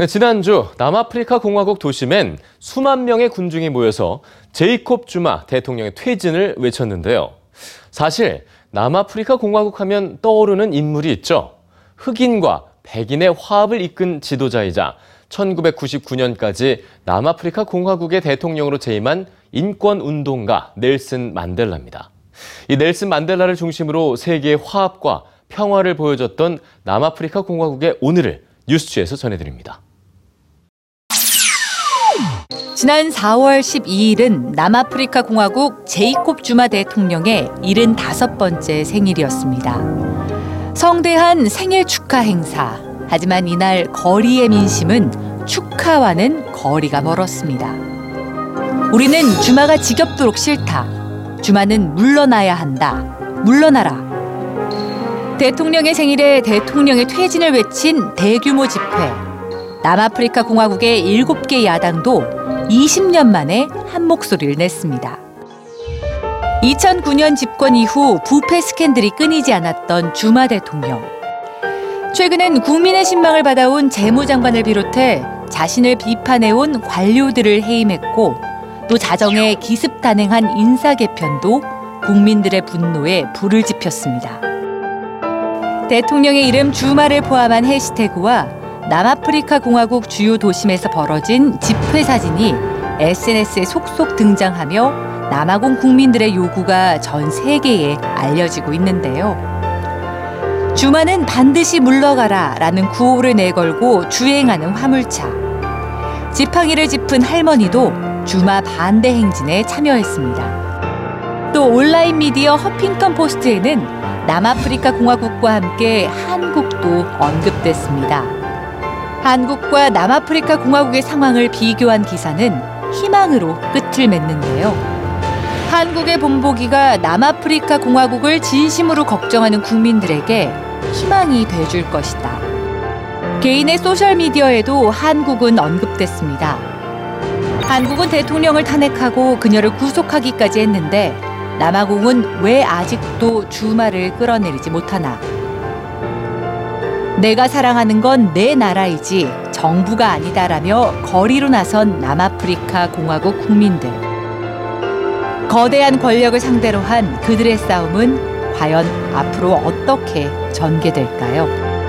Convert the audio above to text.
네, 지난주 남아프리카 공화국 도심엔 수만 명의 군중이 모여서 제이콥 주마 대통령의 퇴진을 외쳤는데요. 사실 남아프리카 공화국 하면 떠오르는 인물이 있죠. 흑인과 백인의 화합을 이끈 지도자이자 1999년까지 남아프리카 공화국의 대통령으로 재임한 인권운동가 넬슨 만델라입니다. 이 넬슨 만델라를 중심으로 세계의 화합과 평화를 보여줬던 남아프리카 공화국의 오늘을 뉴스취에서 전해드립니다. 지난 4월 12일은 남아프리카 공화국 제이콥 주마 대통령의 75번째 생일이었습니다. 성대한 생일 축하 행사. 하지만 이날 거리의 민심은 축하와는 거리가 멀었습니다. 우리는 주마가 지겹도록 싫다. 주마는 물러나야 한다. 물러나라. 대통령의 생일에 대통령의 퇴진을 외친 대규모 집회. 남아프리카 공화국의 7개 야당도 20년 만에 한 목소리를 냈습니다. 2009년 집권 이후 부패 스캔들이 끊이지 않았던 주마 대통령. 최근엔 국민의 신망을 받아온 재무장관을 비롯해 자신을 비판해온 관료들을 해임했고 또 자정에 기습 단행한 인사 개편도 국민들의 분노에 불을 지폈습니다. 대통령의 이름 주마를 포함한 해시태그와 남아프리카 공화국 주요 도심에서 벌어진 집회 사진이 SNS에 속속 등장하며 남아공 국민들의 요구가 전 세계에 알려지고 있는데요. 주마는 반드시 물러가라 라는 구호를 내걸고 주행하는 화물차. 지팡이를 짚은 할머니도 주마 반대 행진에 참여했습니다. 또 온라인 미디어 허핑턴 포스트에는 남아프리카 공화국과 함께 한국도 언급됐습니다. 한국과 남아프리카 공화국의 상황을 비교한 기사는 희망으로 끝을 맺는데요. 한국의 본보기가 남아프리카 공화국을 진심으로 걱정하는 국민들에게 희망이 돼줄 것이다. 개인의 소셜미디어에도 한국은 언급됐습니다. 한국은 대통령을 탄핵하고 그녀를 구속하기까지 했는데 남아공은 왜 아직도 주말을 끌어내리지 못하나? 내가 사랑하는 건 내 나라이지 정부가 아니다라며 거리로 나선 남아프리카 공화국 국민들. 거대한 권력을 상대로 한 그들의 싸움은 과연 앞으로 어떻게 전개될까요?